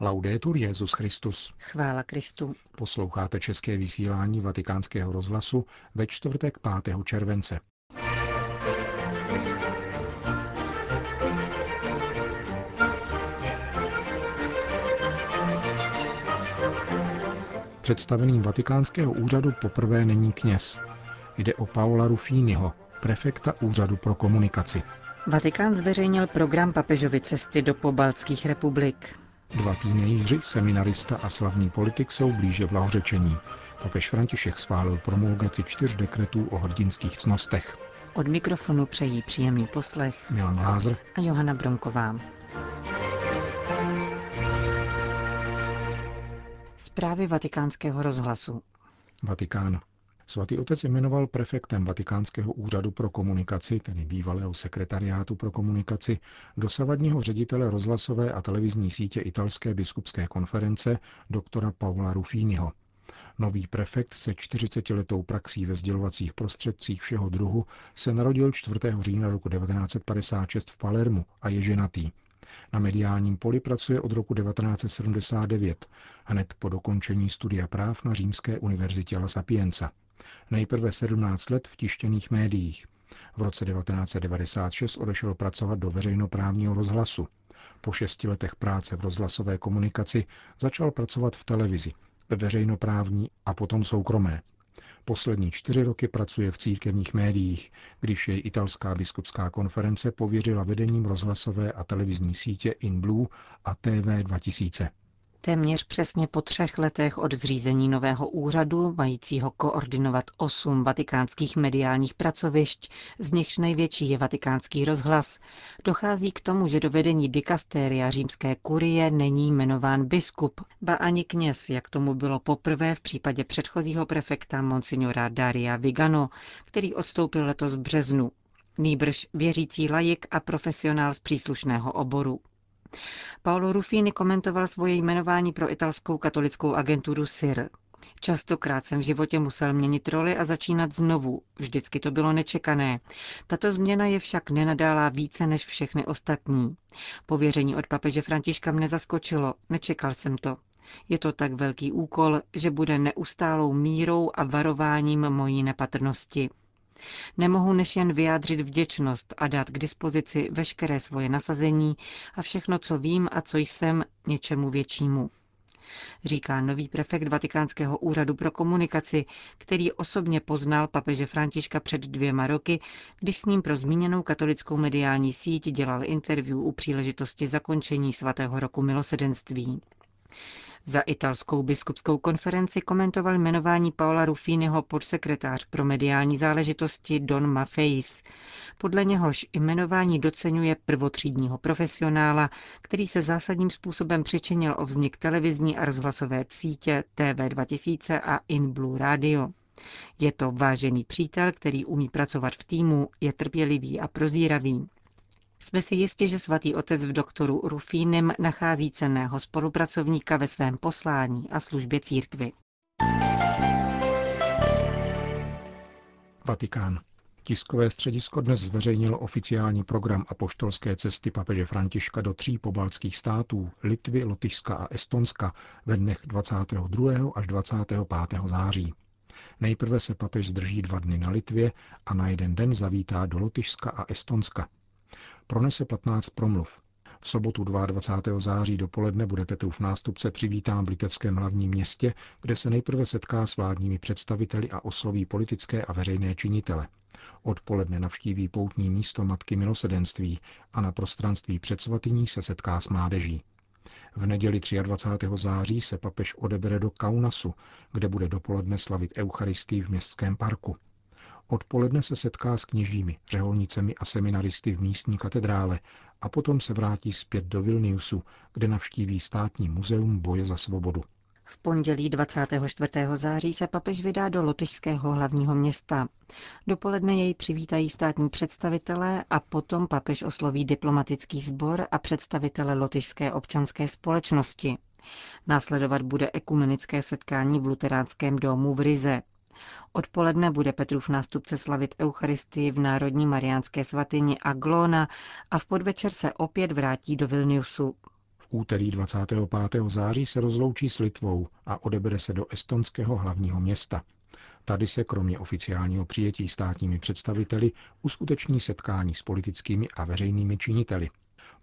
Laudetur Jezus Christus. Chvála Kristu. Posloucháte české vysílání Vatikánského rozhlasu ve čtvrtek 5. července. Představeným vatikánského úřadu poprvé není kněz. Jde o Paola Rufínyho, prefekta úřadu pro komunikaci. Vatikán zveřejnil program papežovy cesty do pobaltských republik. Dva teenageři, seminarista a slavný politik jsou blíže blahořečení. Papež František schválil promulgaci čtyř dekretů o hrdinských cnostech. Od mikrofonu přejí příjemný poslech Milan Lázr a Johana Bronková. Zprávy vatikánského rozhlasu. Vatikán. Svatý otec jmenoval prefektem Vatikánského úřadu pro komunikaci, tedy bývalého sekretariátu pro komunikaci, dosavadního ředitele rozhlasové a televizní sítě italské biskupské konference doktora Paula Rufínyho. Nový prefekt se 40-letou praxí ve sdělovacích prostředcích všeho druhu se narodil 4. října roku 1956 v Palermu a je ženatý. Na mediálním poli pracuje od roku 1979, hned po dokončení studia práv na Římské univerzitě La Sapienza. Nejprve 17 let v tištěných médiích. V roce 1996 odešel pracovat do veřejnoprávního rozhlasu. Po šesti letech práce v rozhlasové komunikaci začal pracovat v televizi, ve veřejnoprávní a potom soukromé. Poslední čtyři roky pracuje v církevních médiích, když jej italská biskupská konference pověřila vedením rozhlasové a televizní sítě In Blue a TV 2000. Téměř přesně po třech letech od zřízení nového úřadu, majícího koordinovat osm vatikánských mediálních pracovišť, z nichž největší je vatikánský rozhlas, dochází k tomu, že do vedení dikastéria římské kurie není jmenován biskup, ba ani kněz, jak tomu bylo poprvé v případě předchozího prefekta monsignora Daria Vigano, který odstoupil letos v březnu. Nýbrž věřící lajik a profesionál z příslušného oboru. Paolo Ruffini komentoval svoje jmenování pro italskou katolickou agenturu SIR. Častokrát jsem v životě musel měnit roli a začínat znovu. Vždycky to bylo nečekané. Tato změna je však nenadálá více než všechny ostatní. Pověření od papeže Františka mne zaskočilo. Nečekal jsem to. Je to tak velký úkol, že bude neustálou mírou a varováním mojí nepatrnosti. Nemohu než jen vyjádřit vděčnost a dát k dispozici veškeré svoje nasazení a všechno, co vím a co jsem, něčemu většímu. Říká nový prefekt Vatikánského úřadu pro komunikaci, který osobně poznal papeže Františka před dvěma roky, když s ním pro zmíněnou katolickou mediální síť dělal interview u příležitosti zakončení svatého roku milosedenství. Za italskou biskupskou konferenci komentoval jmenování Paola Rufínyho podsekretář pro mediální záležitosti Don Maffeis. Podle něhož jmenování docenuje prvotřídního profesionála, který se zásadním způsobem přičinil o vznik televizní a rozhlasové sítě TV 2000 a In Blue Radio. Je to vážený přítel, který umí pracovat v týmu, je trpělivý a prozíravý. Jsme si jistí, že svatý otec v doktoru Rufínem nachází cenného spolupracovníka ve svém poslání a službě církvy. Vatikán. Tiskové středisko dnes zveřejnilo oficiální program apoštolské cesty papeže Františka do tří pobaltských států Litvy, Lotyšska a Estonska ve dnech 22. až 25. září. Nejprve se papež zdrží dva dny na Litvě a na jeden den zavítá do Lotyšska a Estonska pronese 15 promluv. V sobotu 22. září dopoledne bude Petrův nástupce přivítán v litevském hlavním městě, kde se nejprve setká s vládními představiteli a osloví politické a veřejné činitele. Odpoledne navštíví poutní místo Matky milosedenství a na prostranství před svatyní se setká s mládeží. V neděli 23. září se papež odebere do Kaunasu, kde bude dopoledne slavit Eucharistii v městském parku. Odpoledne se setká s kněžími, řeholnicemi a seminaristy v místní katedrále a potom se vrátí zpět do Vilniusu, kde navštíví státní muzeum boje za svobodu. V pondělí 24. září se papež vydá do lotyšského hlavního města. Dopoledne jej přivítají státní představitelé a potom papež osloví diplomatický sbor a představitele lotyšské občanské společnosti. Následovat bude ekumenické setkání v luteránském domu v Rize. Odpoledne bude Petrův nástupce slavit Eucharistii v Národní mariánské svatyni Aglona a v podvečer se opět vrátí do Vilniusu. V úterý 25. září se rozloučí s Litvou a odebere se do estonského hlavního města. Tady se kromě oficiálního přijetí státními představiteli uskuteční setkání s politickými a veřejnými činiteli.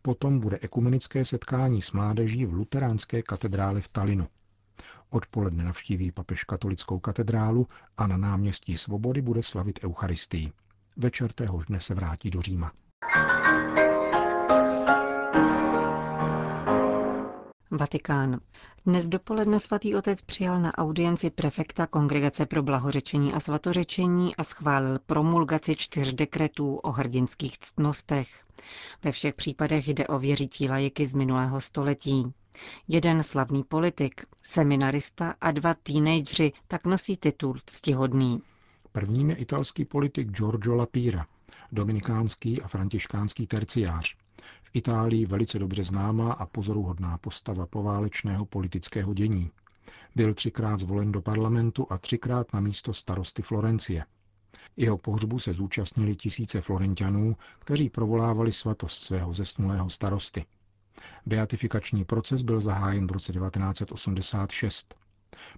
Potom bude ekumenické setkání s mládeží v luteránské katedrále v Talinu. Odpoledne navštíví papež katolickou katedrálu a na náměstí Svobody bude slavit Eucharistii. Večer téhož dne se vrátí do Říma. Vatikán. Dnes dopoledne svatý otec přijal na audienci prefekta Kongregace pro blahořečení a svatořečení a schválil promulgaci čtyř dekretů o hrdinských ctnostech. Ve všech případech jde o věřící lajiky z minulého století. Jeden slavný politik, seminarista a dva teenageři tak nosí titul ctihodný. Prvním je italský politik Giorgio Lapira, dominikánský a františkánský terciář. V Itálii velice dobře známá a pozoruhodná postava poválečného politického dění. Byl třikrát zvolen do parlamentu a třikrát na místo starosty Florencie. Jeho pohřbu se zúčastnili tisíce Florentianů, kteří provolávali svatost svého zesnulého starosty. Beatifikační proces byl zahájen v roce 1986.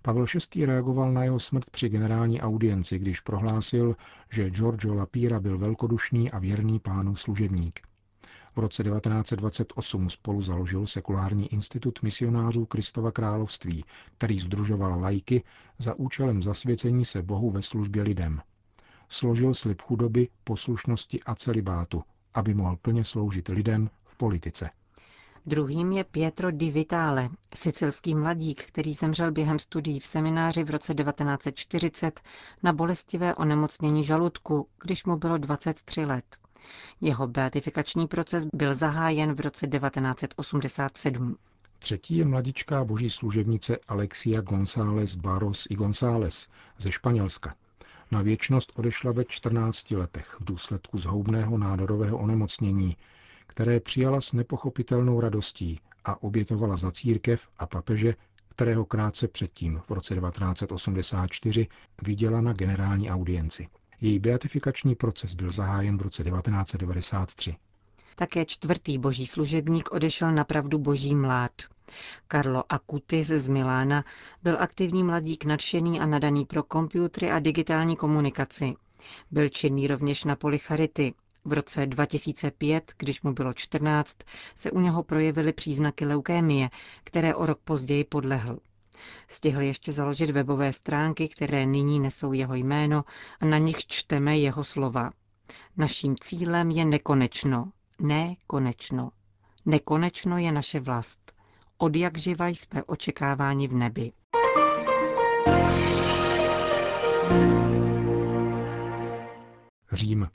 Pavel VI. reagoval na jeho smrt při generální audienci, když prohlásil, že Giorgio Lapira byl velkodušný a věrný pánů služebník. V roce 1928 spolu založil sekulární institut misionářů Kristova království, který združoval lajky za účelem zasvěcení se Bohu ve službě lidem. Složil slib chudoby, poslušnosti a celibátu, aby mohl plně sloužit lidem v politice. Druhým je Pietro di Vitale, sicilský mladík, který zemřel během studií v semináři v roce 1940 na bolestivé onemocnění žaludku, když mu bylo 23 let. Jeho beatifikační proces byl zahájen v roce 1987. Třetí je mladičká boží služebnice Alexia González Barros y González ze Španělska. Na věčnost odešla ve 14 letech v důsledku zhoubného nádorového onemocnění, které přijala s nepochopitelnou radostí a obětovala za církev a papeže, kterého krátce předtím, v roce 1984, viděla na generální audienci. Její beatifikační proces byl zahájen v roce 1993. Také čtvrtý boží služebník odešel na pravdu boží mlád. Carlo Acutis z Milána byl aktivní mladík nadšený a nadaný pro komputery a digitální komunikaci. Byl činný rovněž na poli charity. V roce 2005, když mu bylo 14, se u něho projevily příznaky leukémie, které o rok později podlehl. Stihl ještě založit webové stránky, které nyní nesou jeho jméno a na nich čteme jeho slova. Naším cílem je nekonečno. Ne konečno. Nekonečno je naše vlast. Od jak živa jsme očekáváni v nebi. Řím.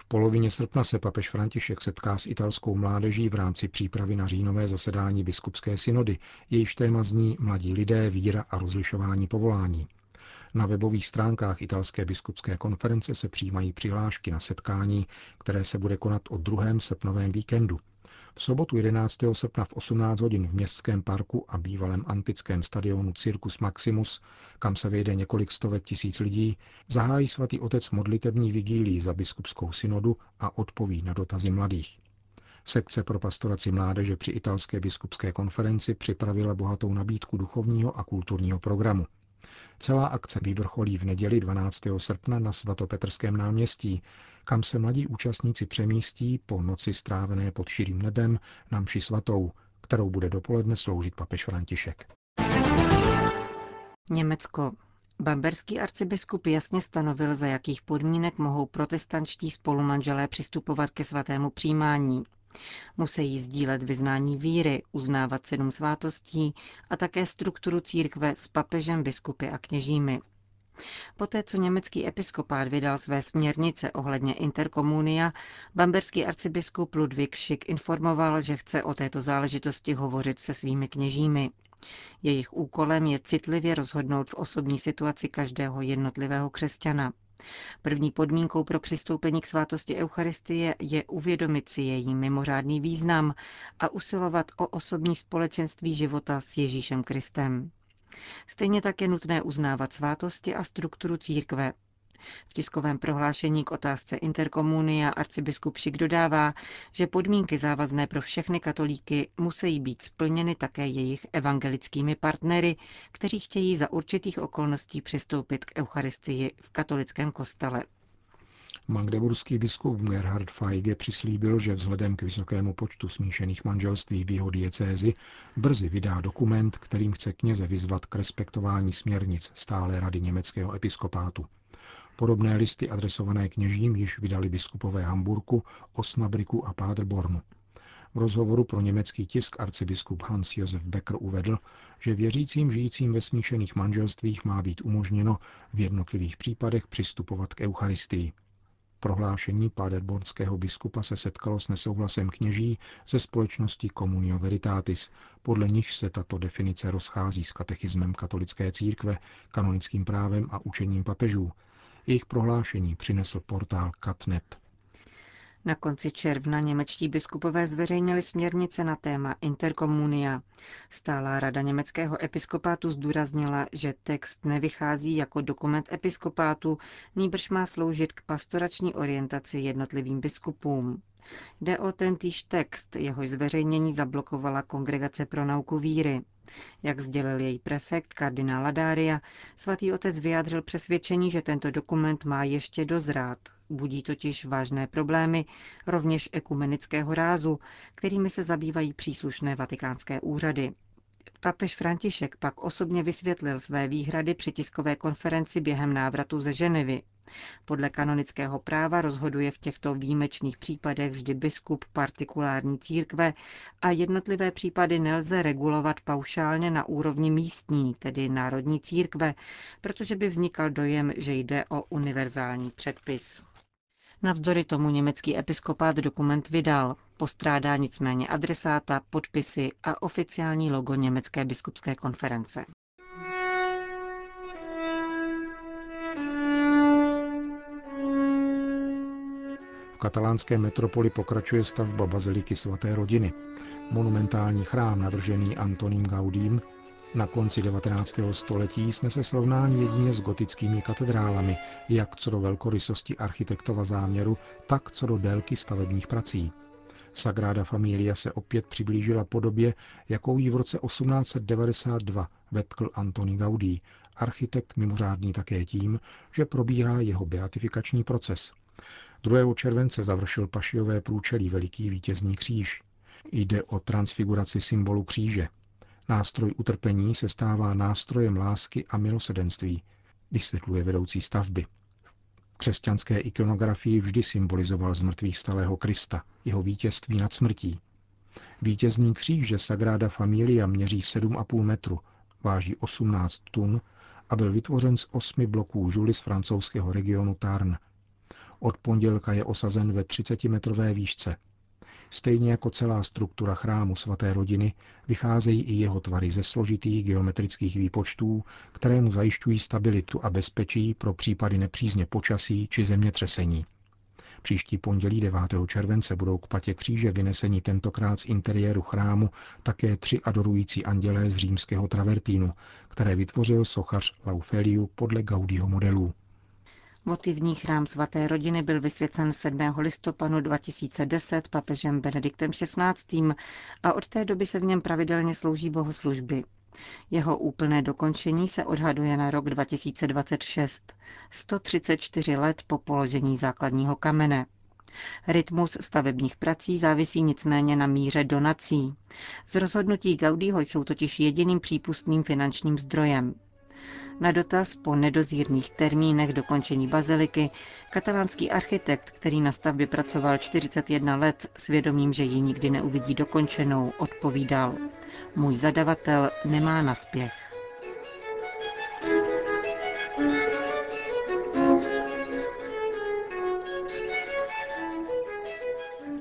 V polovině srpna se papež František setká s italskou mládeží v rámci přípravy na říjnové zasedání biskupské synody, jejíž téma zní Mladí lidé, víra a rozlišování povolání. Na webových stránkách italské biskupské konference se přijímají přihlášky na setkání, které se bude konat o druhém srpnovém víkendu. V sobotu 11. srpna v 18 hodin v městském parku a bývalém antickém stadionu Circus Maximus, kam se vejde několik stovek tisíc lidí, zahájí svatý otec modlitební vigílii za biskupskou synodu a odpoví na dotazy mladých. Sekce pro pastoraci mládeže při italské biskupské konferenci připravila bohatou nabídku duchovního a kulturního programu. Celá akce vyvrcholí v neděli 12. srpna na svatopetrském náměstí, kam se mladí účastníci přemístí po noci strávené pod širým nebem na mši svatou, kterou bude dopoledne sloužit papež František. Německo. Bamberský arcibiskup jasně stanovil, za jakých podmínek mohou protestantští spolumanželé přistupovat ke svatému přijímání. Musí sdílet vyznání víry, uznávat sedm svátostí a také strukturu církve s papežem, biskupy a kněžími. Poté, co německý episkopát vydal své směrnice ohledně interkomunia, bamberský arcibiskup Ludvík Schick informoval, že chce o této záležitosti hovořit se svými kněžími. Jejich úkolem je citlivě rozhodnout v osobní situaci každého jednotlivého křesťana. První podmínkou pro přistoupení k svátosti Eucharistie je uvědomit si její mimořádný význam a usilovat o osobní společenství života s Ježíšem Kristem. Stejně tak je nutné uznávat svátosti a strukturu církve. V tiskovém prohlášení k otázce interkomunia arcibiskup Šik dodává, že podmínky závazné pro všechny katolíky musí být splněny také jejich evangelickými partnery, kteří chtějí za určitých okolností přistoupit k Eucharistii v katolickém kostele. Magdeburský biskup Gerhard Feige přislíbil, že vzhledem k vysokému počtu smíšených manželství v jeho diecézi brzy vydá dokument, kterým chce kněze vyzvat k respektování směrnic stále rady německého episkopátu. Podobné listy adresované kněžím již vydali biskupové Hamburku, Osnabriku a Paderbornu. V rozhovoru pro německý tisk arcibiskup Hans Josef Becker uvedl, že věřícím žijícím ve smíšených manželstvích má být umožněno v jednotlivých případech přistupovat k Eucharistii. Prohlášení páderbornského biskupa se setkalo s nesouhlasem kněží ze společnosti Communio Veritatis, podle nich se tato definice rozchází s katechismem katolické církve, kanonickým právem a učením papežů. Jejich prohlášení přinesl portál Katnet. Na konci června němečtí biskupové zveřejnili směrnice na téma interkomunia. Stálá rada německého episkopátu zdůraznila, že text nevychází jako dokument episkopátu, nýbrž má sloužit k pastorační orientaci jednotlivým biskupům. Jde o tentýž text, jehož zveřejnění zablokovala Kongregace pro nauku víry. Jak sdělil její prefekt kardinál Ladária, svatý otec vyjádřil přesvědčení, že tento dokument má ještě dozrát. Budí totiž vážné problémy, rovněž ekumenického rázu, kterými se zabývají příslušné vatikánské úřady. Papež František pak osobně vysvětlil své výhrady při tiskové konferenci během návratu ze Ženevy. Podle kanonického práva rozhoduje v těchto výjimečných případech vždy biskup partikulární církve a jednotlivé případy nelze regulovat paušálně na úrovni místní, tedy národní církve, protože by vznikal dojem, že jde o univerzální předpis. Navzdory tomu německý episkopát dokument vydal. Postrádá nicméně adresáta, podpisy a oficiální logo Německé biskupské konference. Katalánské metropoli pokračuje stavba baziliky svaté rodiny. Monumentální chrám navržený Antoním Gaudím na konci 19. století snese srovnání jedině s gotickými katedrálami, jak co do velkorysosti architektova záměru, tak co do délky stavebních prací. Sagrada Familia se opět přiblížila podobě, jakou ji v roce 1892 vetkl Antoni Gaudí, architekt mimořádný také tím, že probíhá jeho beatifikační proces. 2. července završil pašiové průčelí veliký vítězný kříž. Jde o transfiguraci symbolu kříže. Nástroj utrpení se stává nástrojem lásky a milosedenství, vysvětluje vedoucí stavby. V křesťanské ikonografii vždy symbolizoval zmrtvých stalého Krista, jeho vítězství nad smrtí. Vítězný kříž že Sagrada Familia měří 7,5 metru, váží 18 tun a byl vytvořen z osmi bloků žuly z francouzského regionu Tarn. Od pondělka je osazen ve 30-metrové výšce. Stejně jako celá struktura chrámu svaté rodiny, vycházejí i jeho tvary ze složitých geometrických výpočtů, které mu zajišťují stabilitu a bezpečí pro případy nepřízně počasí či zemětřesení. Příští pondělí 9. července budou k patě kříže vyneseni tentokrát z interiéru chrámu také tři adorující andělé z římského travertínu, které vytvořil sochař Laufeliu podle Gaudího modelů. Motivní chrám svaté rodiny byl vysvěcen 7. listopadu 2010 papežem Benediktem XVI. a od té doby se v něm pravidelně slouží bohoslužby. Jeho úplné dokončení se odhaduje na rok 2026, 134 let po položení základního kamene. Rytmus stavebních prací závisí nicméně na míře donací. Z rozhodnutí Gaudího jsou totiž jediným přípustným finančním zdrojem. Na dotaz po nedozírných termínech dokončení baziliky katalánský architekt, který na stavbě pracoval 41 let, svědomím, že ji nikdy neuvidí dokončenou, odpovídal. Můj zadavatel nemá naspěch.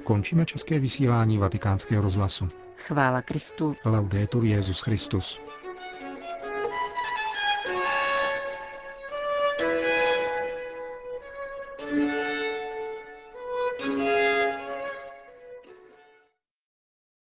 Končíme české vysílání vatikánského rozhlasu. Chvála Kristu. Laudetur Jezus Christus.